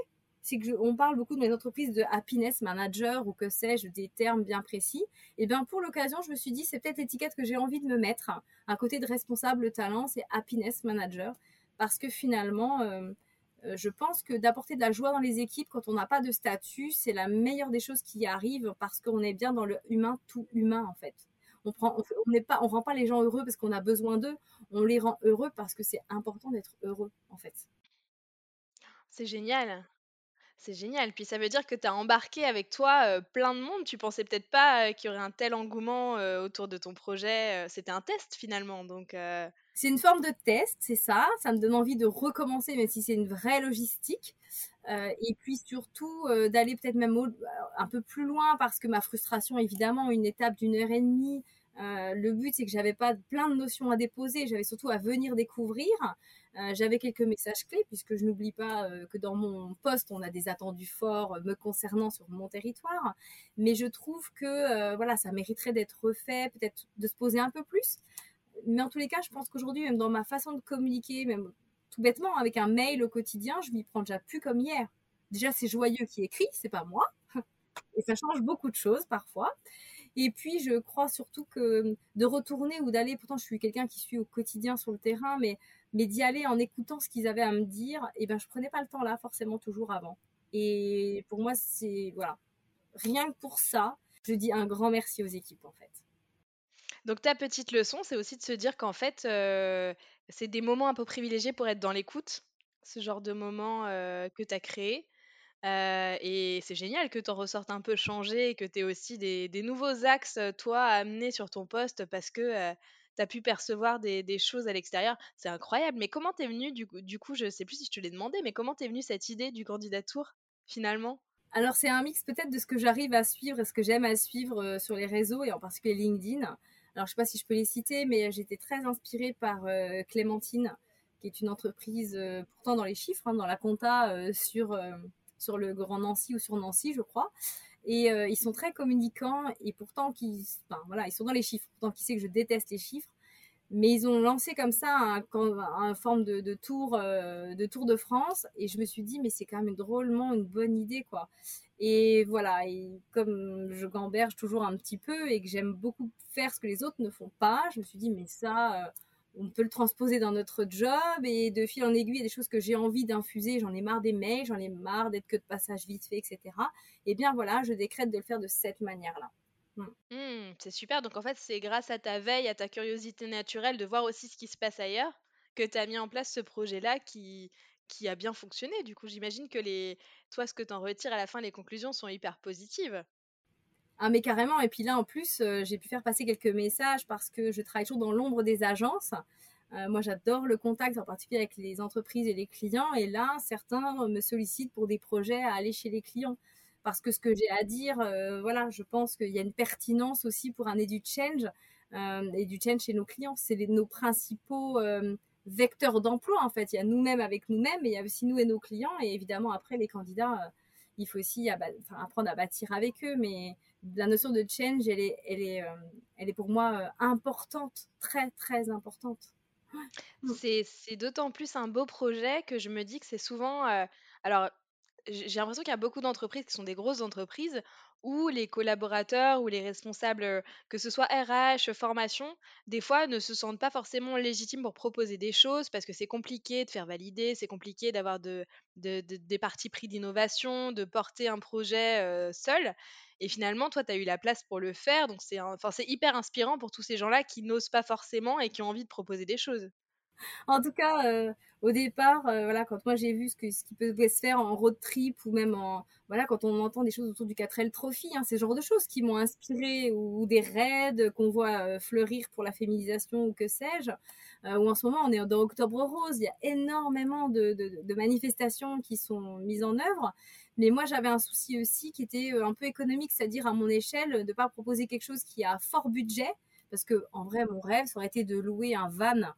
c'est que on parle beaucoup de mes entreprises de happiness manager ou que sais-je, des termes bien précis. Et bien pour l'occasion, je me suis dit, c'est peut-être l'étiquette que j'ai envie de me mettre. À côté de responsable talent, c'est happiness manager. Parce que finalement, euh, euh, je pense que d'apporter de la joie dans les équipes quand on n'a pas de statut, c'est la meilleure des choses qui arrivent parce qu'on est bien dans le humain, tout humain en fait. On prend, on n'est pas, on rend pas les gens heureux parce qu'on a besoin d'eux. On les rend heureux parce que c'est important d'être heureux, en fait. C'est génial. C'est génial. Puis ça veut dire que tu as embarqué avec toi plein de monde. Tu pensais peut-être pas qu'il y aurait un tel engouement autour de ton projet. C'était un test finalement. Donc c'est une forme de test, c'est ça. Ça me donne envie de recommencer, même si c'est une vraie logistique. et puis surtout d'aller peut-être même un peu plus loin parce que ma frustration, évidemment, une étape d'une heure et demie, le but, c'est que j'avais pas plein de notions à déposer, j'avais surtout à venir découvrir. Euh, j'avais quelques messages clés, puisque je n'oublie pas euh, que dans mon poste, on a des attendus forts me concernant sur mon territoire. Mais je trouve que voilà, ça mériterait d'être refait, peut-être de se poser un peu plus. Mais en tous les cas, je pense qu'aujourd'hui, même dans ma façon de communiquer, même tout bêtement, avec un mail au quotidien, je m'y prends déjà plus comme hier. Déjà, c'est joyeux qui écrit, c'est pas moi. (laughs) Et ça change beaucoup de choses parfois. Et puis, je crois surtout que de retourner ou d'aller, pourtant, je suis quelqu'un qui suit au quotidien sur le terrain, mais, mais d'y aller en écoutant ce qu'ils avaient à me dire, et eh ben, je prenais pas le temps là, forcément, toujours avant. Et pour moi, c'est, voilà. Rien que pour ça, je dis un grand merci aux équipes, en fait. Donc, ta petite leçon, c'est aussi de se dire qu'en fait, euh, c'est des moments un peu privilégiés pour être dans l'écoute, ce genre de moments euh, que tu as créés et c'est génial que tu en ressortes un peu changé et que tu aies aussi des, nouveaux axes, toi, à amener sur ton poste parce que tu as pu percevoir des, choses à l'extérieur. C'est incroyable. Mais comment t'es venu, du, coup, je sais plus si je te l'ai demandé, mais comment t'es venue cette idée du candidat tour, finalement? Alors, c'est un mix peut-être de ce que j'arrive à suivre ce que j'aime à suivre sur les réseaux et en particulier LinkedIn. Alors, je sais pas si je peux les citer, mais j'étais très inspirée par Clémentine, qui est une entreprise, pourtant dans les chiffres, hein, dans la compta, sur le Grand Nancy ou sur Nancy, je crois. Et euh, ils sont très communicants et pourtant qui, enfin, voilà, ils sont dans les chiffres. Pourtant, qui sait que je déteste les chiffres, mais ils ont lancé comme ça un, un forme de, tour, euh, de tour de France. Et je me suis dit, mais c'est quand même drôlement une bonne idée, quoi. Et voilà, et comme je gamberge toujours un petit peu et que j'aime beaucoup faire ce que les autres ne font pas, je me suis dit, mais ça, euh, on peut le transposer dans notre job et de fil en aiguille, des choses que j'ai envie d'infuser, j'en ai marre des mails, j'en ai marre d'être que de passage vite fait, etc. Et eh bien voilà, je décrète de le faire de cette manière-là. Hmm, c'est super. Donc en fait, c'est grâce à ta veille, à ta curiosité naturelle de voir aussi ce qui se passe ailleurs que tu as mis en place ce projet-là qui, qui a bien fonctionné. Du coup, j'imagine que les, toi, ce que tu en retires à la fin, les conclusions sont hyper positives. Ah mais carrément, et puis là en plus, euh, j'ai pu faire passer quelques messages parce que je travaille toujours dans l'ombre des agences. Euh, moi j'adore le contact, en particulier avec les entreprises et les clients, et là certains me sollicitent pour des projets à aller chez les clients. Parce que ce que j'ai à dire, euh, voilà, je pense qu'il y a une pertinence aussi pour un edu change, chez nos clients. C'est nos principaux vecteurs d'emploi en fait. Il y a nous-mêmes avec nous-mêmes, et il y a aussi nous et nos clients, et évidemment après les candidats, il faut aussi apprendre à bâtir avec eux, mais la notion de change, elle est, elle est, euh, elle est pour moi euh, importante, très très importante. C'est d'autant plus un beau projet que je me dis que c'est souvent. Euh, alors, j'ai l'impression qu'il y a beaucoup d'entreprises qui sont des grosses entreprises où les collaborateurs ou les responsables, que ce soit RH, formation, des fois ne se sentent pas forcément légitimes pour proposer des choses parce que c'est compliqué de faire valider, c'est compliqué d'avoir de, de- de- des partis pris d'innovation, de porter un projet euh, seul. Et finalement, toi, tu as eu la place pour le faire. Donc, c'est hyper inspirant pour tous ces gens-là qui n'osent pas forcément et qui ont envie de proposer des choses. (laughs) En tout cas, euh, au départ, euh, voilà, quand moi j'ai vu ce, que, ce qui pouvait se faire en road trip ou même en, voilà, quand on entend des choses autour du 4L Trophy, hein, c'est ce genre de choses qui m'ont inspiré ou, des raids qu'on voit euh, fleurir pour la féminisation ou que sais-je. Ou en ce moment, on est dans Octobre Rose, il y a énormément de, manifestations qui sont mises en œuvre. Mais moi, j'avais un souci aussi qui était un peu économique, c'est-à-dire à mon échelle, de ne pas proposer quelque chose qui a fort budget. Parce que, en vrai, mon rêve, ça aurait été de louer un van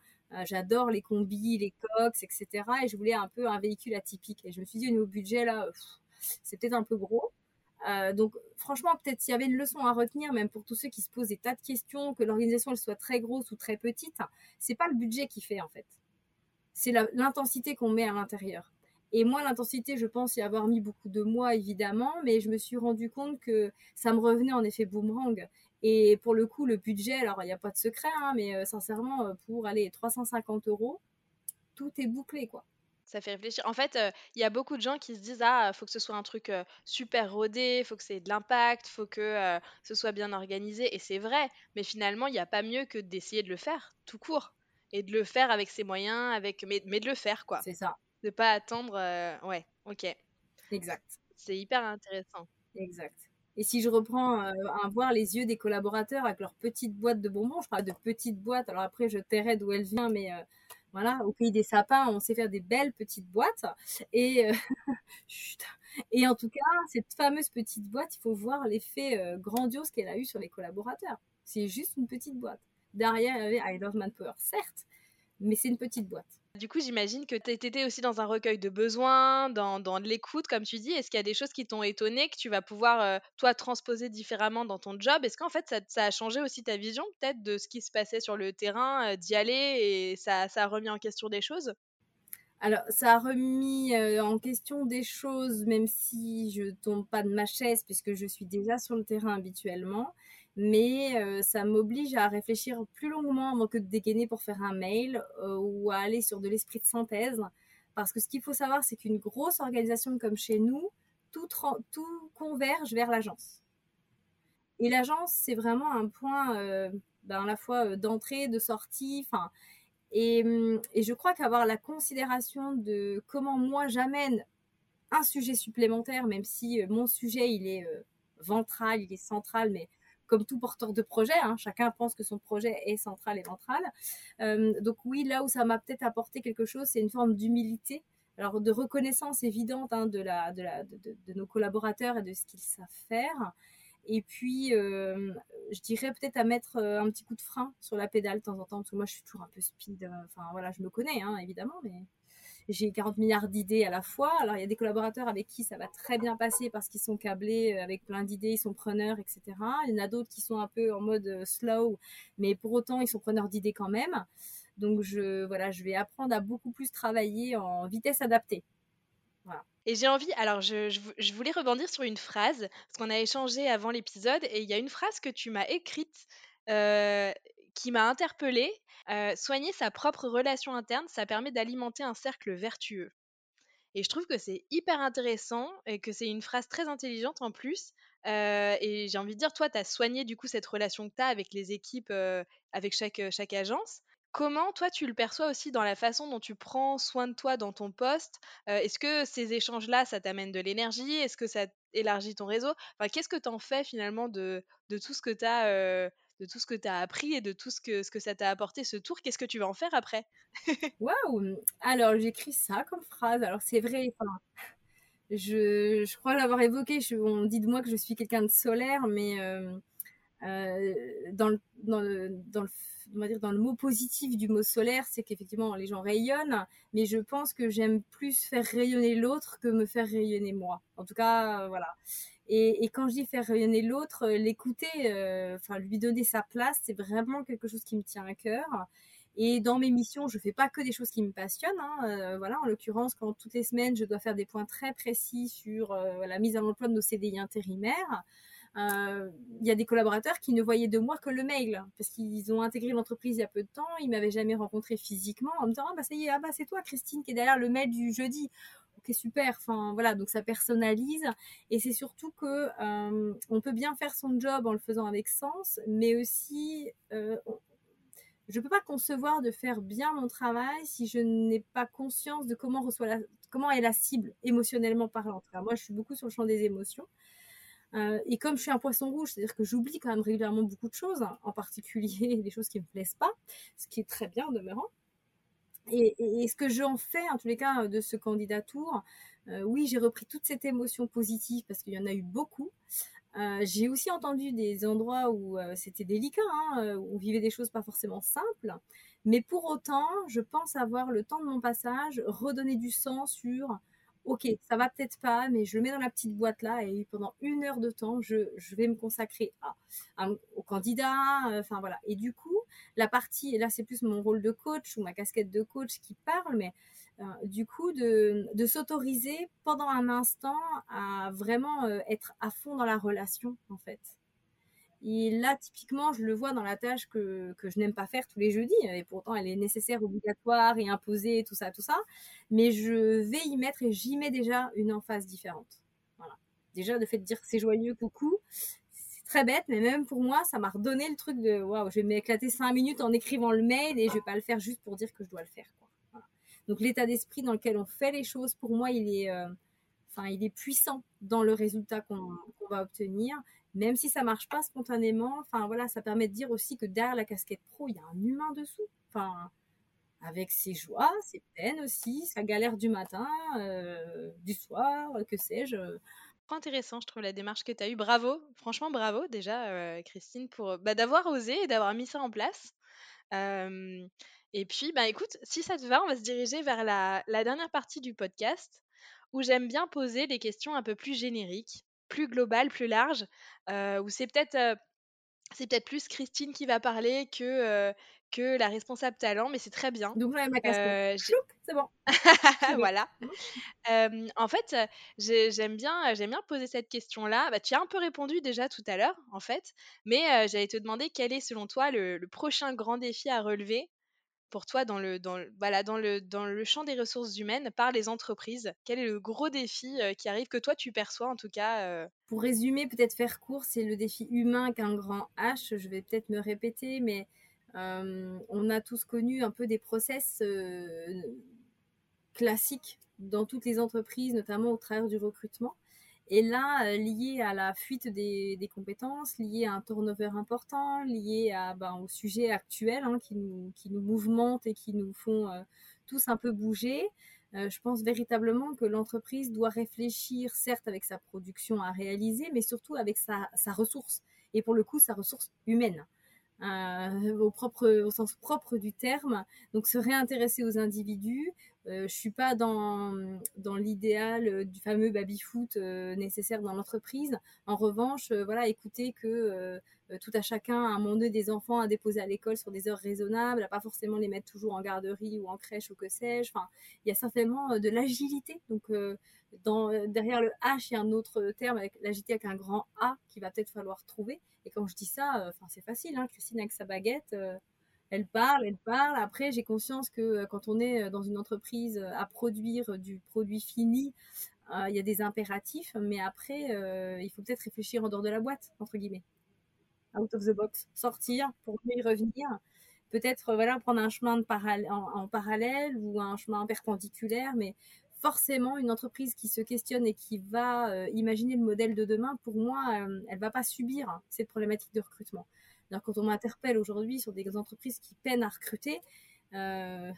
J'adore les combis, les cox, etc. Et je voulais un peu un véhicule atypique. Et je me suis dit, au niveau budget, là, c'est peut-être un peu gros. Euh, donc, franchement, peut-être s'il y avait une leçon à retenir, même pour tous ceux qui se posent des tas de questions, que l'organisation elle soit très grosse ou très petite, c'est pas le budget qui fait en fait. C'est l'intensité qu'on met à l'intérieur. Et moi, l'intensité, je pense y avoir mis beaucoup de mois, évidemment, mais je me suis rendu compte que ça me revenait en effet boomerang. Et pour le coup, le budget, alors il n'y a pas de secret, hein, mais euh, sincèrement, euh, pour aller 350 euros, tout est bouclé, quoi. Ça fait réfléchir. En fait, euh, il y a beaucoup de gens qui se disent ah, faut que ce soit un truc euh, super rodé, faut que c'est de l'impact, faut que ce soit bien organisé. Et c'est vrai, mais finalement, il n'y a pas mieux que d'essayer de le faire tout court et de le faire avec ses moyens, avec mais, mais de le faire quoi. C'est ça. De pas attendre. Ouais, ok. Exact. C'est hyper intéressant. Exact. Et si je reprends euh, à voir les yeux des collaborateurs avec leurs petites boîtes de bonbons, je parle de petites boîtes, alors après je tairai d'où elles viennent, mais euh, voilà, au pays des sapins, on sait faire des belles petites boîtes. Et, euh, (laughs) et en tout cas, cette fameuse petite boîte, il faut voir l'effet grandiose qu'elle a eu sur les collaborateurs. C'est juste une petite boîte. Derrière, il y avait I Love Manpower, certes, mais c'est une petite boîte. Du coup, j'imagine que tu étais aussi dans un recueil de besoins, dans, de l'écoute, comme tu dis. Est-ce qu'il y a des choses qui t'ont étonné, que tu vas pouvoir, euh, toi, transposer différemment dans ton job? Est-ce qu'en fait, ça, a changé aussi ta vision, peut-être, de ce qui se passait sur le terrain, euh, d'y aller, et ça, ça, a remis en question des choses? Alors, ça a remis euh, en question des choses, même si je tombe pas de ma chaise, puisque je suis déjà sur le terrain habituellement mais euh, ça m'oblige à réfléchir plus longuement avant que de dégainer pour faire un mail euh, ou à aller sur de l'esprit de synthèse. Parce que ce qu'il faut savoir, c'est qu'une grosse organisation comme chez nous, tout, converge vers l'agence. Et l'agence, c'est vraiment un point euh, ben, à la fois d'entrée, de sortie. Et, hum, et je crois qu'avoir la considération de comment moi j'amène un sujet supplémentaire, même si mon sujet il est ventral, il est central, mais comme tout porteur de projet, hein, chacun pense que son projet est central et ventral. Euh, donc oui, là où ça m'a peut-être apporté quelque chose, c'est une forme d'humilité, alors de reconnaissance évidente hein, de, nos collaborateurs et de ce qu'ils savent faire. Et puis, euh, je dirais peut-être à mettre euh, un petit coup de frein sur la pédale de temps en temps, parce que moi, je suis toujours un peu speed. Enfin, voilà, je me connais, hein, évidemment, mais j'ai 40 milliards d'idées à la fois. Alors, il y a des collaborateurs avec qui ça va très bien passer parce qu'ils sont câblés euh, avec plein d'idées, ils sont preneurs, etc. Il y en a d'autres qui sont un peu en mode euh, slow, mais pour autant, ils sont preneurs d'idées quand même. Donc, je, voilà, je vais apprendre à beaucoup plus travailler en vitesse adaptée. Et j'ai envie, alors je, je, voulais rebondir sur une phrase, parce qu'on a échangé avant l'épisode, et il y a une phrase que tu m'as écrite euh, qui m'a interpellée. Soigner sa propre relation interne, ça permet d'alimenter un cercle vertueux. Et je trouve que c'est hyper intéressant et que c'est une phrase très intelligente en plus. Et j'ai envie de dire, toi, tu as soigné du coup cette relation que tu as avec les équipes, avec chaque, chaque agence. Comment toi tu le perçois aussi dans la façon dont tu prends soin de toi dans ton poste Est-ce que ces échanges-là, ça t'amène de l'énergie? Est-ce que ça élargit ton réseau? Enfin, Qu'est-ce que tu en fais finalement de, de tout ce que tu as de tout ce que tu as appris et de tout ce que, ce que ça t'a apporté ce tour. Qu'est-ce que tu vas en faire après? Waouh Alors j'écris ça comme phrase. Alors c'est vrai, je, je, crois l'avoir évoqué. Je, on dit de moi que je suis quelqu'un de solaire, mais euh, euh, dans, le, dans le mot positif du mot solaire, c'est qu'effectivement les gens rayonnent, mais je pense que j'aime plus faire rayonner l'autre que me faire rayonner moi. En tout cas, voilà. Et, quand je dis faire rayonner l'autre, euh, l'écouter, euh, lui donner sa place, c'est vraiment quelque chose qui me tient à cœur. Et dans mes missions, je fais pas que des choses qui me passionnent. Hein. Euh, voilà, en l'occurrence, quand toutes les semaines, je dois faire des points très précis sur la mise en emploi de nos CDI intérimaires. il y a des collaborateurs qui ne voyaient de moi que le mail, parce qu'ils ont intégré l'entreprise il y a peu de temps, ils m'avaient jamais rencontré physiquement, en me disant ah bah ça y est, ah bah c'est toi Christine qui est derrière le mail du jeudi. Ok super, enfin voilà, donc ça personnalise et c'est surtout que on peut bien faire son job en le faisant avec sens, mais aussi je ne peux pas concevoir de faire bien mon travail si je n'ai pas conscience de comment, reçoit la, comment est la cible émotionnellement parlant. moi, je suis beaucoup sur le champ des émotions. Euh, et comme je suis un poisson rouge, c'est-à-dire que j'oublie quand même régulièrement beaucoup de choses, hein, en particulier (laughs) des choses qui ne me plaisent pas, ce qui est très bien en demeurant. Et, ce que j'en fais, en tous les cas, de ce candidat tour, euh, oui, j'ai repris toute cette émotion positive parce qu'il y en a eu beaucoup. Euh, j'ai aussi entendu des endroits où euh, c'était délicat, hein, euh, où on vivait des choses pas forcément simples. Mais pour autant, je pense avoir le temps de mon passage redonné du sens sur ok, ça va peut-être pas, mais je le mets dans la petite boîte là et pendant une heure de temps, je, vais me consacrer à, au candidat. Enfin voilà. Et du coup, la partie, là c'est plus mon rôle de coach ou ma casquette de coach qui parle, mais euh, du coup, de, s'autoriser pendant un instant à vraiment euh, être à fond dans la relation, en fait. Et là, typiquement, je le vois dans la tâche que, je n'aime pas faire tous les jeudis, et pourtant elle est nécessaire, obligatoire et imposée, tout ça, tout ça. Mais je vais y mettre et j'y mets déjà une emphase différente. Voilà. Déjà, le fait de dire c'est joyeux, coucou, c'est très bête, mais même pour moi, ça m'a redonné le truc de waouh, je vais m'éclater cinq minutes en écrivant le mail et je vais pas le faire juste pour dire que je dois le faire. Donc l'état d'esprit dans lequel on fait les choses, pour moi, il est, euh, il est puissant dans le résultat qu'on va obtenir, même si ça marche pas spontanément. Enfin voilà, ça permet de dire aussi que derrière la casquette pro, il y a un humain dessous. Enfin, avec ses joies, ses peines aussi, sa galère du matin, euh, du soir, que sais-je intéressant, je trouve, la démarche que tu as eue. Bravo, franchement, bravo déjà, euh, Christine, pour bah, d'avoir osé et d'avoir mis ça en place. Et puis, bah écoute, si ça te va, on va se diriger vers la, dernière partie du podcast où j'aime bien poser des questions un peu plus génériques, plus globales, plus larges, euh, où c'est peut-être euh, c'est peut-être plus Christine qui va parler que, euh, que la responsable talent, mais c'est très bien. Donc, ma c'est bon. (laughs) voilà. En fait, j'aime bien, j'aime bien poser cette question-là. Bah, tu as un peu répondu déjà tout à l'heure, en fait, mais j'allais te demander quel est, selon toi, le, prochain grand défi à relever pour toi dans le, dans, le, champ des ressources humaines par les entreprises? Quel est le gros défi qui arrive, que toi tu perçois en tout cas Pour résumer, peut-être faire court, c'est le défi humain qu'un grand H. Je vais peut-être me répéter, mais on a tous connu un peu des process classiques dans toutes les entreprises, notamment au travers du recrutement. Et là, euh, lié à la fuite des, compétences, lié à un turnover important, lié ben, au sujet actuel hein, qui, nous, qui nous et qui nous font euh, tous un peu bouger, euh, je pense véritablement que l'entreprise doit réfléchir, certes avec sa production à réaliser, mais surtout avec sa, ressource. Et pour le coup, sa ressource humaine. au, propre, au sens propre du terme. Donc se réintéresser aux individus, je suis pas dans, dans l'idéal euh, du fameux baby-foot euh, nécessaire dans l'entreprise. En revanche, euh, voilà, écouter que tout à chacun, à un moment donné, des enfants à déposer à l'école sur des heures raisonnables, à pas forcément les mettre toujours en garderie ou en crèche ou que sais-je. Enfin, il y a certainement de l'agilité. Donc, derrière le H, il y a un autre terme avec l'agilité avec un grand A qui va peut-être falloir trouver. Et quand je dis ça, c'est facile. Hein, Christine avec sa baguette elle parle, elle parle. Après, j'ai conscience que euh, quand on est euh, dans une entreprise euh, à produire du produit fini, il y a des impératifs, mais après, il faut peut-être réfléchir en dehors de la boîte, entre guillemets. Out of the box. Sortir pour mieux y revenir. Peut-être voilà, prendre un chemin en, parallèle ou un chemin perpendiculaire, mais forcément, une entreprise qui se questionne et qui va imaginer le modèle de demain, pour moi, elle va pas subir cette problématique de recrutement quand on m'interpelle aujourd'hui sur des entreprises qui peinent à recruter, euh,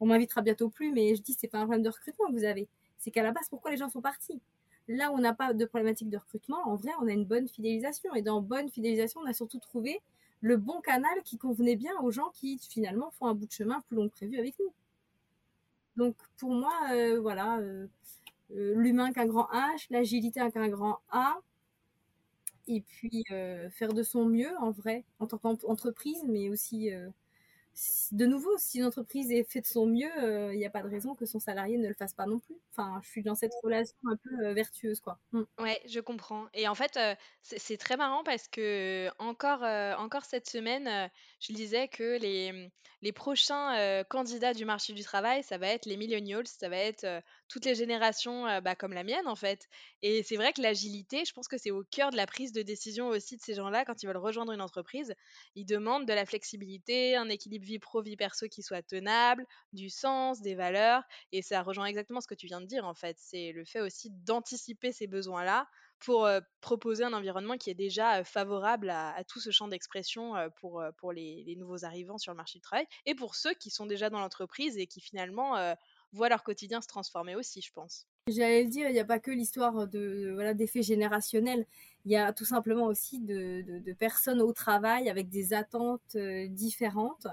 on m'invitera bientôt plus, mais je dis c'est pas un problème de recrutement que vous avez. C'est qu'à la base, pourquoi les gens sont partis? Là où on n'a pas de problématique de recrutement, en vrai, on a une bonne fidélisation. Et dans bonne fidélisation, on a surtout trouvé le bon canal qui convenait bien aux gens qui finalement font un bout de chemin plus long que prévu avec nous. Donc pour moi, euh, voilà, euh, l'humain qu'un grand H, l'agilité qu'un grand A, et puis euh, faire de son mieux en vrai en tant qu'entreprise, mais aussi euh, de nouveau, si une entreprise est fait de son mieux, il n'y a pas de raison que son salarié ne le fasse pas non plus. Enfin, je suis dans cette relation un peu vertueuse, quoi. Mm. Ouais, je comprends. Et en fait, c'est très marrant parce que encore, encore cette semaine, je disais que les, les prochains candidats du marché du travail, ça va être les millennials, ça va être toutes les générations bah, comme la mienne, en fait. Et c'est vrai que l'agilité, je pense que c'est au cœur de la prise de décision aussi de ces gens-là quand ils veulent rejoindre une entreprise. Ils demandent de la flexibilité, un équilibre vie pro, vie perso qui soit tenable, du sens, des valeurs. Et ça rejoint exactement ce que tu viens de dire, en fait. C'est le fait aussi d'anticiper ces besoins-là pour proposer un environnement qui est déjà favorable à, tout ce champ d'expression pour, pour les, nouveaux arrivants sur le marché du travail et pour ceux qui sont déjà dans l'entreprise et qui finalement voient leur quotidien se transformer aussi, je pense. J'allais le dire, il n'y a pas que l'histoire de voilà d'effets générationnels. Il y a tout simplement aussi de, de, personnes au travail avec des attentes différentes.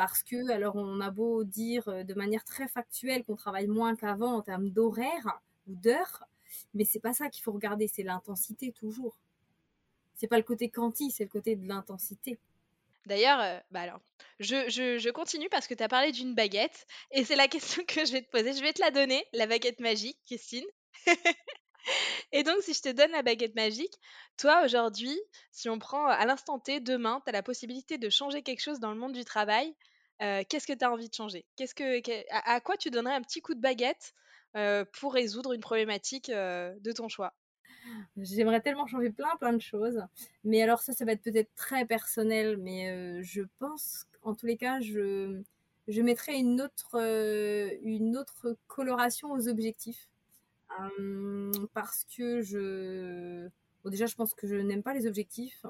Parce que, alors, on a beau dire de manière très factuelle qu'on travaille moins qu'avant en termes d'horaire ou d'heures, mais c'est pas ça qu'il faut regarder, c'est l'intensité toujours. C'est pas le côté quanti, c'est le côté de l'intensité. D'ailleurs, euh, bah alors, je, je, continue parce que tu as parlé d'une baguette et c'est la question (laughs) que je vais te poser. Je vais te la donner, la baguette magique, Christine. (laughs) (laughs) et donc, si je te donne la baguette magique, toi, aujourd'hui, si on prend à l'instant T, demain, tu as la possibilité de changer quelque chose dans le monde du travail, euh, qu'est-ce que tu as envie de changer? Qu'est-ce que, à, quoi tu donnerais un petit coup de baguette euh, pour résoudre une problématique de ton choix? J'aimerais tellement changer plein plein de choses, mais alors ça, ça va être peut-être très personnel, mais je pense, en tous les cas, je, je mettrais une une autre coloration aux objectifs. Parce que je... Déjà, je pense que je n'aime pas les objectifs.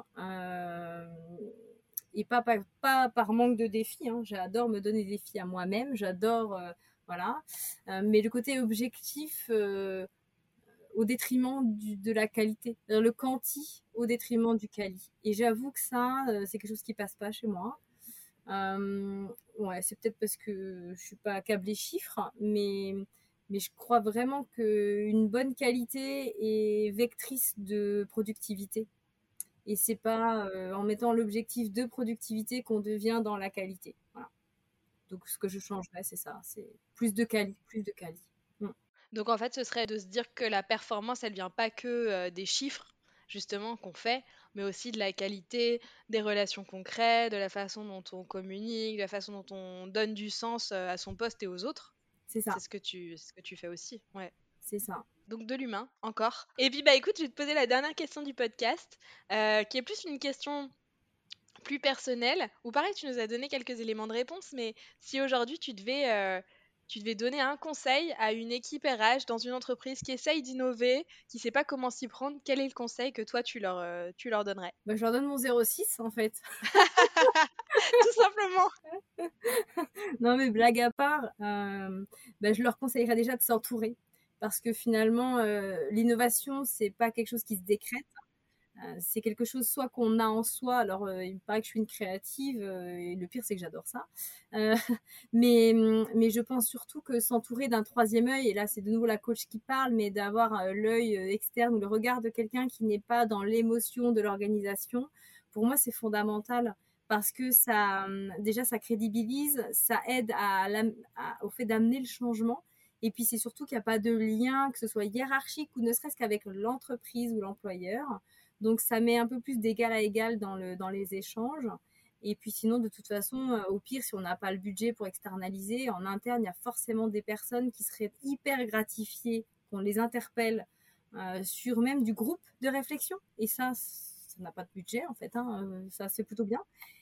et pas, pas, par manque de défis. Hein. J'adore me donner des défis à moi-même. J'adore... voilà. mais le côté objectif au détriment de la qualité, le quanti au détriment du quali. Et j'avoue que ça, euh, c'est quelque chose qui passe pas chez moi. Euh, ouais, c'est peut-être parce que je suis pas câblée chiffres, mais mais je crois vraiment qu'une bonne qualité est vectrice de productivité. Et c'est pas euh, en mettant l'objectif de productivité qu'on devient dans la qualité. Voilà. Donc ce que je changerais, c'est ça, c'est plus de qualité, plus de qualité. Donc en fait, ce serait de se dire que la performance, elle vient pas que euh, des chiffres, justement, qu'on fait, mais aussi de la qualité des relations concrètes, de la façon dont on communique, de la façon dont on donne du sens euh, à son poste et aux autres. C'est ça. C'est ce que tu, ce que tu fais aussi, ouais. C'est ça. Donc de l'humain, encore. Et puis bah écoute, je vais te poser la dernière question du podcast, euh, qui est plus une question plus personnelle, ou pareil, tu nous as donné quelques éléments de réponse, mais si aujourd'hui tu devais tu devais donner un conseil à une équipe RH dans une entreprise qui essaye d'innover, qui ne sait pas comment s'y prendre, quel est le conseil que toi tu leur, euh, tu leur donnerais? Bah, Je leur donne mon 06 en fait. (laughs) Tout simplement. (laughs) non mais blague à part, euh, bah, je leur conseillerais déjà de s'entourer parce que finalement euh, l'innovation c'est pas quelque chose qui se décrète c'est quelque chose soit qu'on a en soi. Alors, euh, il me paraît que je suis une créative, euh, et le pire, c'est que j'adore ça. (laughs) mais, mais je pense surtout que s'entourer d'un troisième œil, et là, c'est de nouveau la coach qui parle, mais d'avoir l'œil externe ou le regard de quelqu'un qui n'est pas dans l'émotion de l'organisation, pour moi, c'est fondamental parce que ça, déjà, ça crédibilise, ça aide au fait d'amener le changement. Et puis c'est surtout qu'il n'y a pas de lien, que ce soit hiérarchique ou ne serait-ce qu'avec l'entreprise ou l'employeur. Donc ça met un peu plus d'égal à égal dans, le, dans les échanges. Et puis sinon, de toute façon, euh, au pire, si on n'a pas le budget pour externaliser, en interne, il y a forcément des personnes qui seraient hyper gratifiées qu'on les interpelle euh, sur même du groupe de réflexion. Et ça, ça n'a pas de budget en fait. Hein, euh, ça, c'est plutôt bien.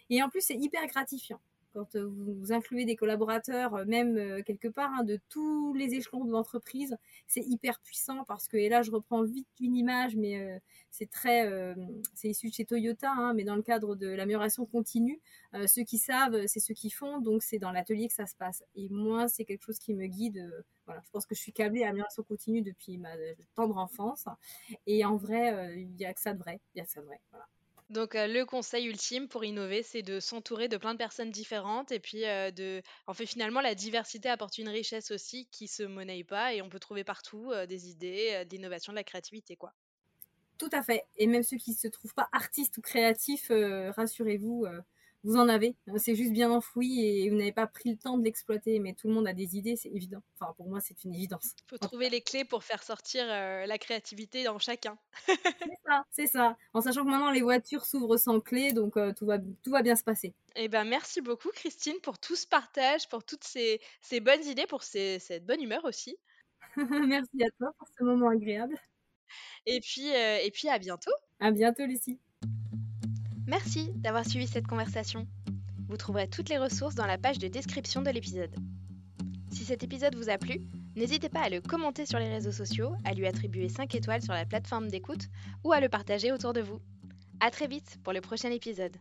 Et en plus, c'est hyper gratifiant quand euh, vous, incluez des collaborateurs, euh, même euh, quelque part, hein, de tous les échelons de l'entreprise, c'est hyper puissant parce que, et là je reprends vite une image, mais c'est très, c'est issu de chez Toyota, hein, mais dans le cadre de l'amélioration continue, ceux qui savent, c'est ceux qui font, donc c'est dans l'atelier que ça se passe. Et moi, c'est quelque chose qui me guide. voilà, je pense que je suis câblée à l'amélioration continue depuis ma tendre enfance. Et en vrai, il n'y a que ça de vrai. Il y a que ça de vrai. Voilà. Donc, le conseil ultime pour innover, c'est de s'entourer de plein de personnes différentes et puis de. En fait, finalement, la diversité apporte une richesse aussi qui se monnaie pas et on peut trouver partout des idées, d'innovation, de la créativité, quoi. Tout à fait. Et même ceux qui se trouvent pas artistes ou créatifs, rassurez-vous, vous en avez. C'est juste bien enfoui et vous n'avez pas pris le temps de l'exploiter. Mais tout le monde a des idées, c'est évident. Enfin, pour moi, c'est une évidence. Il faut trouver les clés pour faire sortir euh, la créativité dans chacun. (laughs) c'est ça, c'est ça. En sachant que maintenant, les voitures s'ouvrent sans clé, donc euh, tout, va, tout va bien se passer. Eh ben, merci beaucoup, Christine, pour tout ce partage, pour toutes ces, ces bonnes idées, pour ces, cette bonne humeur aussi. (laughs) merci à toi pour ce moment agréable. Et puis, euh, et puis à bientôt. À bientôt, Lucie. Merci d'avoir suivi cette conversation. Vous trouverez toutes les ressources dans la page de description de l'épisode. Si cet épisode vous a plu, n'hésitez pas à le commenter sur les réseaux sociaux, à lui attribuer 5 étoiles sur la plateforme d'écoute ou à le partager autour de vous. A très vite pour le prochain épisode.